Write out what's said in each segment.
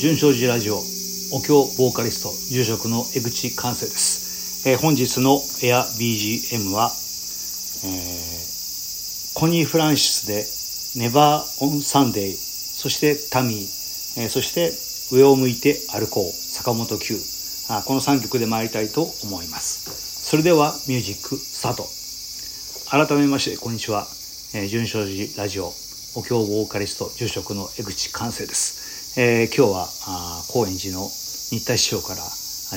順正寺ラジオお経ボーカリスト住職の江口寛生です、えー本日のエア BGM は、えーコニー・フランシスで「Never on Sunday」そして「Tammy」えーそして「上を向いて歩こう」坂本九。あこの3曲で参りたいと思います。それではミュージックスタート。改めましてこんにちは、えー、順正寺ラジオお経ボーカリスト住職の江口寛生です、えー今日は高円寺の新田師匠から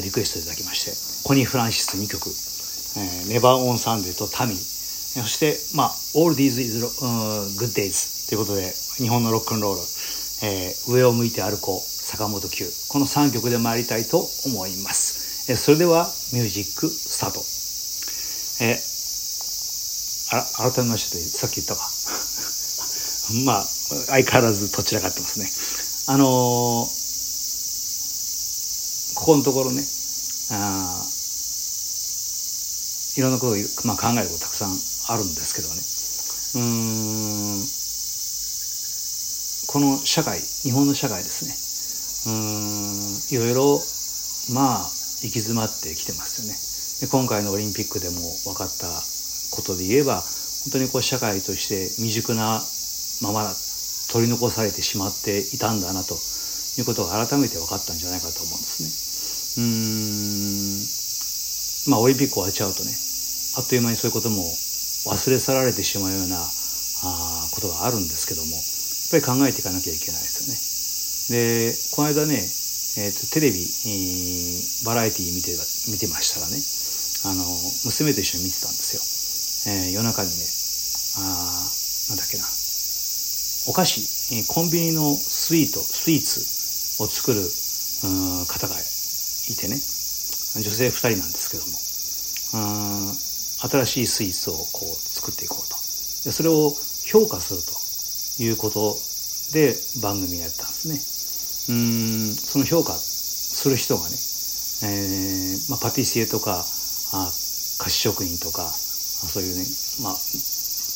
リクエストいただきましてコニー・フランシス2曲「えー、ネバー・オン・サンデー」と「タミー」そしてまあ「All These is、うん、Good Days」ということで日本のロックンロール、えー上を向いて歩こう坂本九。この3曲で参りたいと思います、えーそれではミュージックスタート。えーあら改めましてさっき言ったか。まあ相変わらずどちらかってますね。あのーここのところねあいろんなことを、まあ、考えることたくさんあるんですけどね。うんこの社会日本の社会ですね。うんいろいろまあ行き詰まってきてますよね。で今回のオリンピックでも分かったことで言えば本当にこう社会として未熟なままだ取り残されてしまっていたんだなということが改めて分かったんじゃないかと思うんですね。うーんまあオリンピック終わっちゃうとねあっという間にそういうことも忘れ去られてしまうようなあことがあるんですけどもやっぱり考えていかなきゃいけないですよね。でこの間ね、えーとテレビ、えーバラエティー見て見てましたらねあの娘と一緒に見てたんですよ。えー夜中にねあーなんだっけなお菓子、コンビニのスイートスイーツを作る方がいてね。女性2人なんですけども。新しいスイーツをこう作っていこうと。でそれを評価するということで番組をやったんですね。うんその評価する人がね、えーまあ、パティシエとかあ菓子職人とかそういうね、まあ、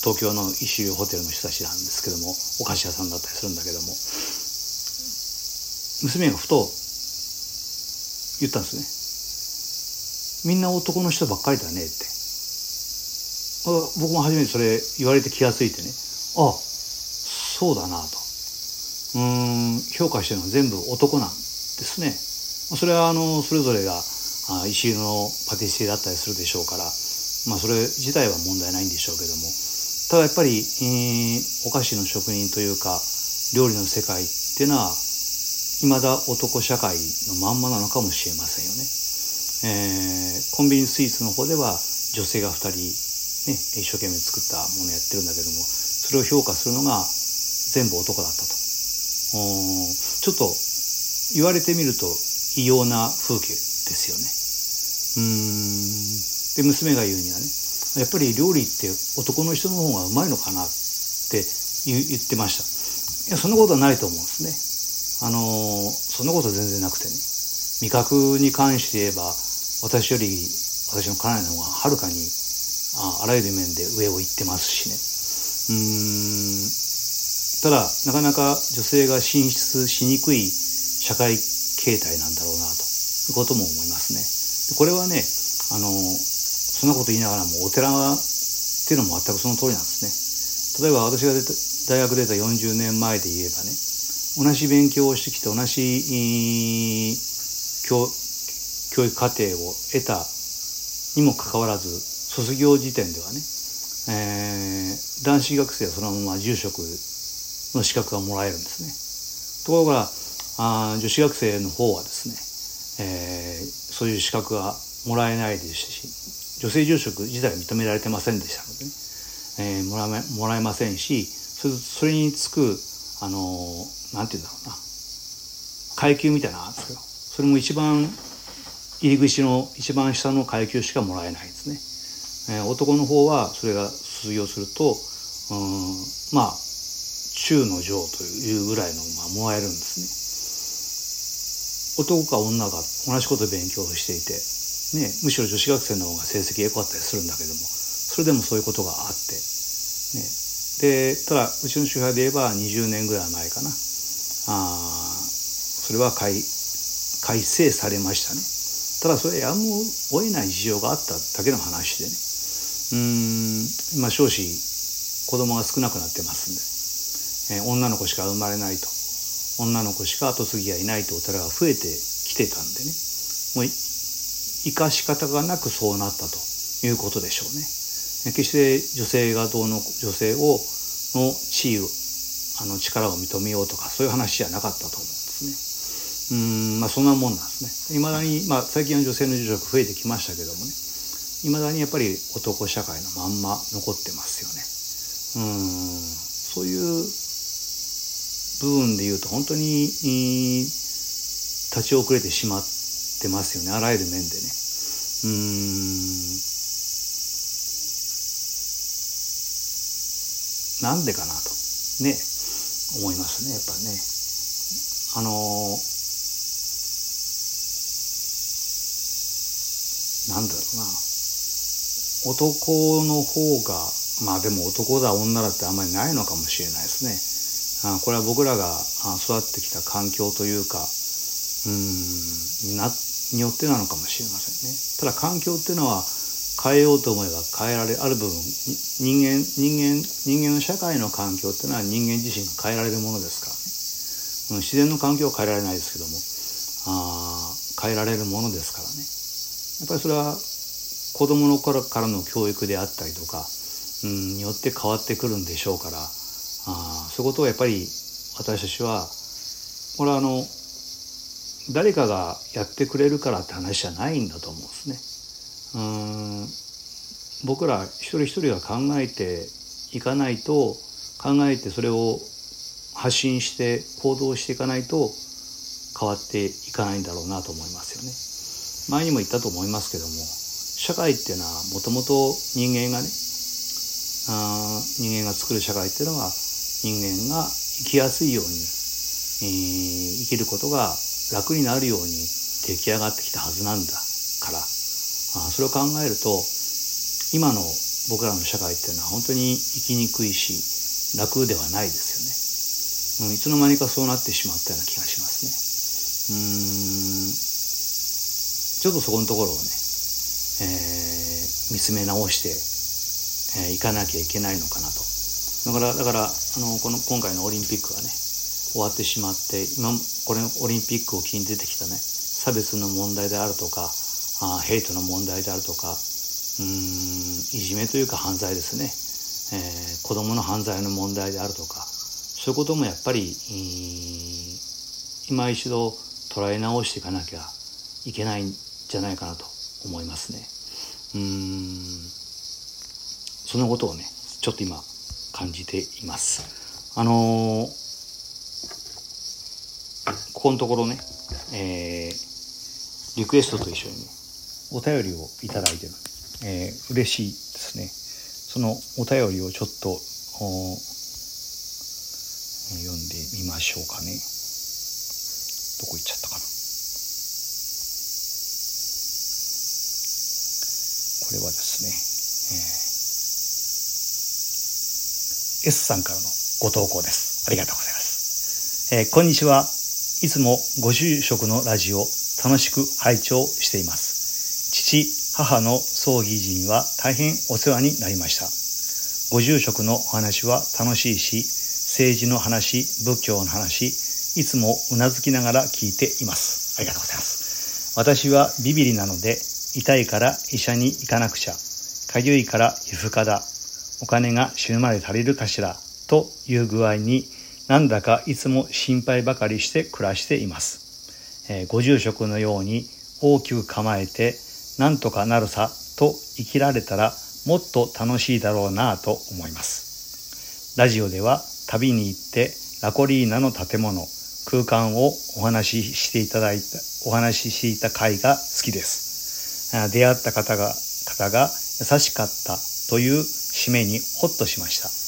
東京の一周ホテルの人たちなんですけどもお菓子屋さんだったりするんだけども娘がふと言ったんですねみんな男の人ばっかりだねって。僕も初めてそれ言われて気が付いてね。あそうだなと。うん評価してるのは全部男なんですね。それはあのそれぞれが石井のパティシエだったりするでしょうからまあそれ自体は問題ないんでしょうけどもただやっぱり、えーお菓子の職人というか料理の世界っていうのは未だ男社会のまんまなのかもしれませんよね。えーコンビニスイーツの方では女性が2人、ね、一生懸命作ったものやってるんだけどもそれを評価するのが全部男だったと。ちょっと言われてみると異様な風景ですよね。うーん。で娘が言うにはねやっぱり料理って男の人の方がうまいのかなって言ってました。いやそんなことはないと思うんですね。あのそんなこと全然なくてね。味覚に関して言えば私より私の家内の方がはるかにああらゆる面で上を行ってますしね。うん。ただなかなか女性が進出しにくい社会形態なんだろうなということも思いますね。これはねあのそんなこと言いながらもお寺っていうのも全くその通りなんですね。例えば私が出た大学出た40年前で言えばね同じ勉強をしてきて同じ教教育課程を得たにもかかわらず卒業時点ではね、えー男子学生はそのまま住職の資格がもらえるんですね。ところがあ女子学生の方はですね、えーそういう資格がもらえないですし女性住職自体認められてませんでしたのでね、えーもらえもらえませんしそれそれにつくあのーなんて言うんだろうな。階級みたいなのあるんですけどそれも一番入り口の一番下の階級しかもらえないですね、えー男の方はそれが卒業するとうんまあ中の上というぐらいの、まあ、もらえるんですね。男か女が同じこと勉強していて、ね、むしろ女子学生の方が成績良かったりするんだけどもそれでもそういうことがあって、ね、でただうちの周辺で言えば20年ぐらい前かな。あそれは改改正されましたね。ただそれやむを得ない事情があっただけの話でね。うん今少子子供が少なくなってますんで、えー、女の子しか生まれないと。女の子しか後継ぎがいないとお寺が増えてきてたんでね。もう生かし方がなくそうなったということでしょうね決して女性がどうの女性をの地位あの力を認めようとかそういう話じゃなかったと思うんですねうんまあそんなもんなんですねいまだに、まあ、最近は女性の住職増えてきましたけどもねいまだにやっぱり男社会のまんま残ってますよねうんそういう部分で言うと本当に立ち遅れてしまってますよねあらゆる面でね。うんなんでかなとね思いますねやっぱね。あのなんだろうな男の方がまあでも男だ女だってあんまりないのかもしれないですね。あこれは僕らが育ってきた環境というかうんなっによってなのかもしれませんね。ただ環境っていうのは変えようと思えば変えられある部分人間人間人間の社会の環境っていうのは人間自身が変えられるものですから。ね、うん、自然の環境は変えられないですけども。あ変えられるものですからね。やっぱりそれは子供の頃からの教育であったりとか、うん、によって変わってくるんでしょうから。あそういうことをやっぱり私たちはこれはあの誰かがやってくれるからって話じゃないんだと思うんですね。うん僕ら一人一人が考えていかないと考えてそれを発信して行動していかないと変わっていかないんだろうなと思いますよね。前にも言ったと思いますけども社会っていうのはもともと人間がねあ人間が作る社会っていうのは人間が生きやすいように、えー、生きることが楽になるように出来上がってきたはずなんだから。あそれを考えると今の僕らの社会っていうのは本当に生きにくいし楽ではないですよね、うん、いつの間にかそうなってしまったような気がしますね。うんちょっとそこのところをね、えー、見つめ直してい、えー、かなきゃいけないのかなと。だからだからあのこの今回のオリンピックがね終わってしまって今これオリンピックを機に出てきたね差別の問題であるとかあヘイトの問題であるとかうんいじめというか犯罪ですね、えー、子どもの犯罪の問題であるとかそういうこともやっぱり今一度捉え直していかなきゃいけないんじゃないかなと思いますね。うんそのことをねちょっと今感じています。あのーここのところね、えー、リクエストと一緒にね、お便りをいただいてる、えー、嬉しいですね。そのお便りをちょっと、読んでみましょうかね。どこ行っちゃったかな。これはですね、えー、S さんからのご投稿です。ありがとうございます。えー、こんにちは。いつもご住職のラジオ楽しく拝聴しています。父、母の葬儀時には大変お世話になりました。ご住職のお話は楽しいし、政治の話、仏教の話、いつもうなずきながら聞いています。ありがとうございます。私はビビリなので、痛いから医者に行かなくちゃ、かゆいから皮膚科だ、お金が死ぬまで足りるかしら、という具合になんだかいつも心配ばかりして暮らしています。えー、ご住職のように大きく構えてなんとかなるさと生きられたらもっと楽しいだろうなと思います。ラジオでは旅に行ってラコリーナの建物、空間をお話ししていただいた、お話ししていた回が好きです。出会った方が、方が優しかったという締めにホッとしました。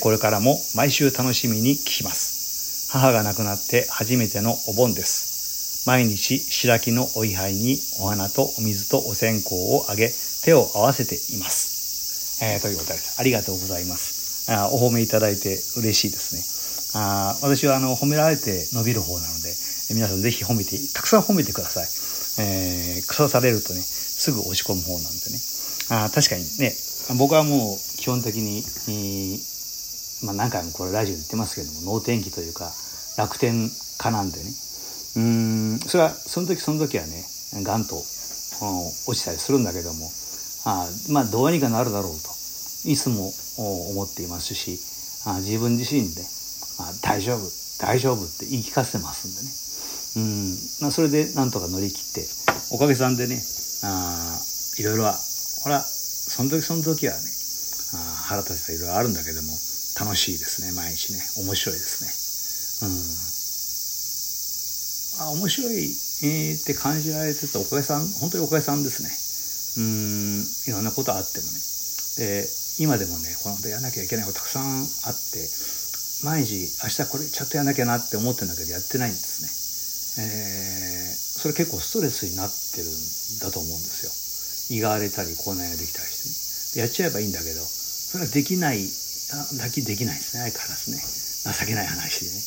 これからも毎週楽しみに聞きます。母が亡くなって初めてのお盆です。毎日白木のお位牌にお花とお水とお線香をあげ、手を合わせています。えー、ということです。ありがとうございます。あお褒めいただいて嬉しいですね。あ私はあの褒められて伸びる方なので、皆さんぜひ褒めてたくさん褒めてください、えー、腐されるとねすぐ落ち込む方なんでねあ確かにね僕はもう基本的に、えー、まあ、何回もこれラジオで言ってますけども能天気というか楽天家なんでね。うんそれはその時その時はねがんと、うん、落ちたりするんだけどもあまあどうにかなるだろうといつも思っていますしあ自分自身で、あ大丈夫大丈夫って言い聞かせてますんでね。うんまあそれでなんとか乗り切っておかげさんでねあいろいろはほらその時その時はねあ腹立ちといろいろあるんだけども楽しいですね毎日ね面白いですねうんあ面白い、え、って感じられてたおかげさん本当におかげさんですねうんいろんなことあってもねで今でもねこのことやらなきゃいけないことたくさんあって毎日明日これちゃんとやらなきゃなって思ってるんだけどやってないんですね。えー、それ結構ストレスになってるんだと思うんですよ。胃が荒れたり口内ができたりしてね。やっちゃえばいいんだけどそれはできないだけできないですね相変わらずね情けない話でね。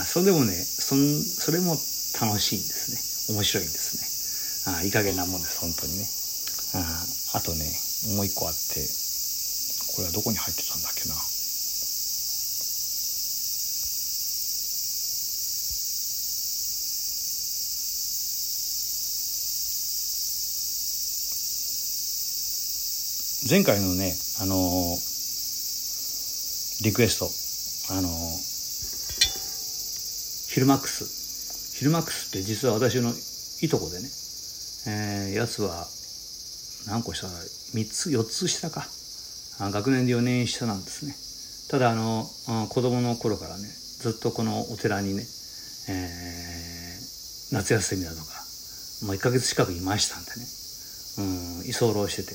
あそれでもねそんそれも楽しいんですね面白いんですね。あいい加減なもんです本当にね。ああとねもう一個あってこれはどこに入ってたんだっけな前回のねあのー、リクエスト。あのー、ヒルマックス。ヒルマックスって実は私のいとこでね、えー、やつは何個下3つ4つ下か。学年で4年下なんですね。ただあの子供の頃からねずっとこのお寺にね、えー、夏休みだとかもう1ヶ月近くいましたんでね、うん、居候してて、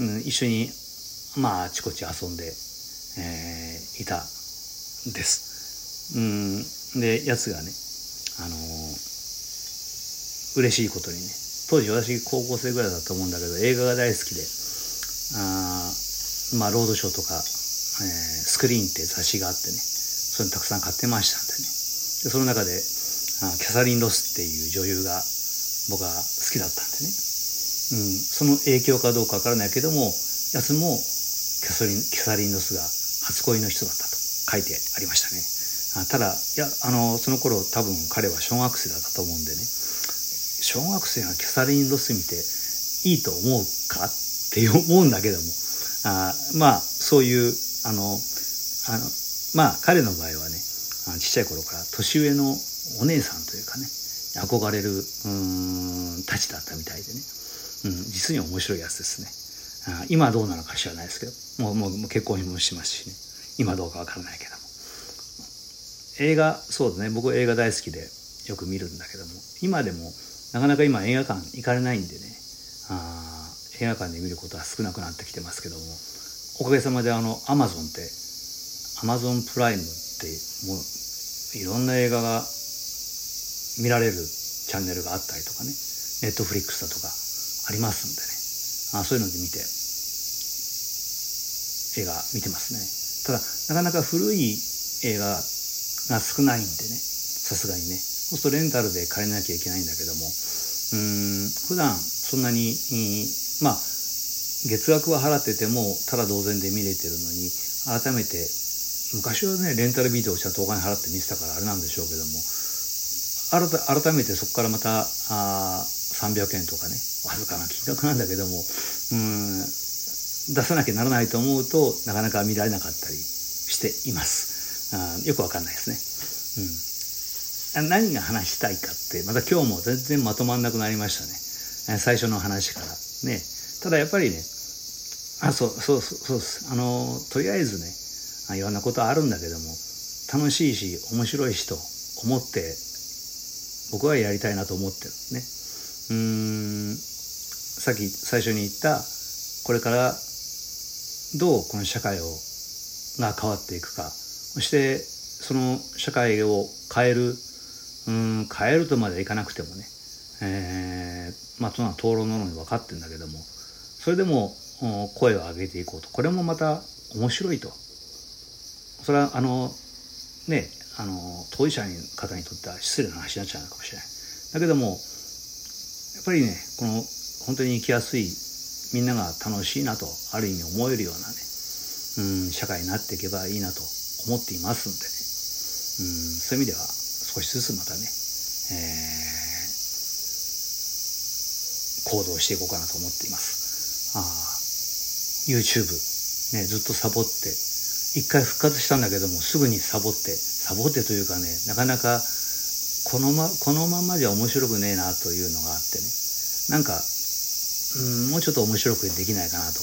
うん、一緒にまああちこち遊んで、えー、いたです、うん、でやつがねあのー、嬉しいことにね当時私高校生ぐらいだと思うんだけど映画が大好きであまあ、ロードショーとか、えー、スクリーンって雑誌があってねそれたくさん買ってましたんでね。でその中であキャサリン・ロスっていう女優が僕は好きだったんでね、うん、その影響かどうかわからないけどもやつもキャサリンキャサリン・ロスが初恋の人だったと書いてありましたね。あただいやあのその頃多分彼は小学生だったと思うんでね。小学生がキャサリン・ロス見ていいと思うかって思うんだけども。あまあそういうあのあのまあ彼の場合はねちっちゃい頃から年上のお姉さんというかね憧れるうんたちだったみたいでね、うん、実に面白いやつですね。今どうなのか知らないですけどもうもう結婚もしますしね。今どうかわからないけども。映画そうですね。僕映画大好きでよく見るんだけども。今でもなかなか今映画館行かれないんでね。あ映画館で見ることは少なくなってきてますけども。おかげさまであのアマゾンってアマゾンプライムってもういろんな映画が見られるチャンネルがあったりとかね。ネットフリックスだとかありますんでね。あそういうので見て映画見てますね。ただなかなか古い映画が少ないんでね。さすがにね。そうするとレンタルで借りなきゃいけないんだけども。うん普段そんなにまあ月額は払っててもただ同然で見れてるのに改めて昔はねレンタルビデオをちゃんとお金払って見てたからあれなんでしょうけども改めてそこからまたあ300円とかねわずかな金額なんだけどもうん出さなきゃならないと思うとなかなか見られなかったりしています。あよくわかんないですね。うん。何が話したいかってまた今日も全然まとまんなくなりましたね。最初の話から。ね。ただやっぱりねあそうそうそうです。あのとりあえずねいろんなことあるんだけども楽しいし面白いしと思って僕はやりたいなと思ってる。ね。うん。さっき最初に言ったこれからどうこの社会をが変わっていくか。そしてその社会を変えるうん変えるとまではいかなくてもねえー、まあそんな討論なのに分かってんだけどもそれでも声を上げていこうと。これもまた面白いと。それはあのねあの当事者の方にとっては失礼な話になっちゃうのかもしれない。だけどもやっぱりねこの本当に生きやすいみんなが楽しいなとある意味思えるようなねうん社会になっていけばいいなと思っていますんでね。うんそういう意味では少しずつまたね、えー、行動していこうかなと思っています。あ YouTube ねずっとサボって一回復活したんだけどもすぐにサボってサボってというかねなかなかこのまこのままじゃ面白くねえなというのがあってね。なんかうんもうちょっと面白くできないかなと。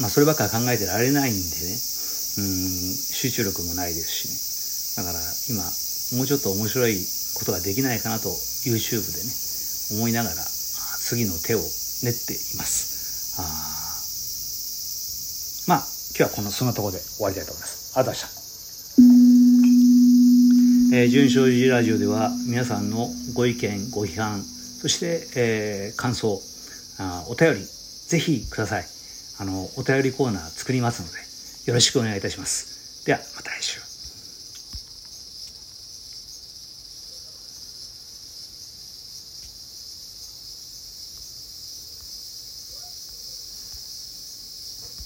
まあそればっか考えてられないんでね。うん集中力もないですしね。だから今もうちょっと面白いことができないかなと YouTube でね思いながら次の手を練っています。あまあ今日はこのそんなところで終わりたいと思います。ありがとうございました。えー、純正寺ラジオでは皆さんのご意見ご批判そして、えー、感想あお便りぜひください。あのお便りコーナー作りますのでよろしくお願いいたします。ではまた来週。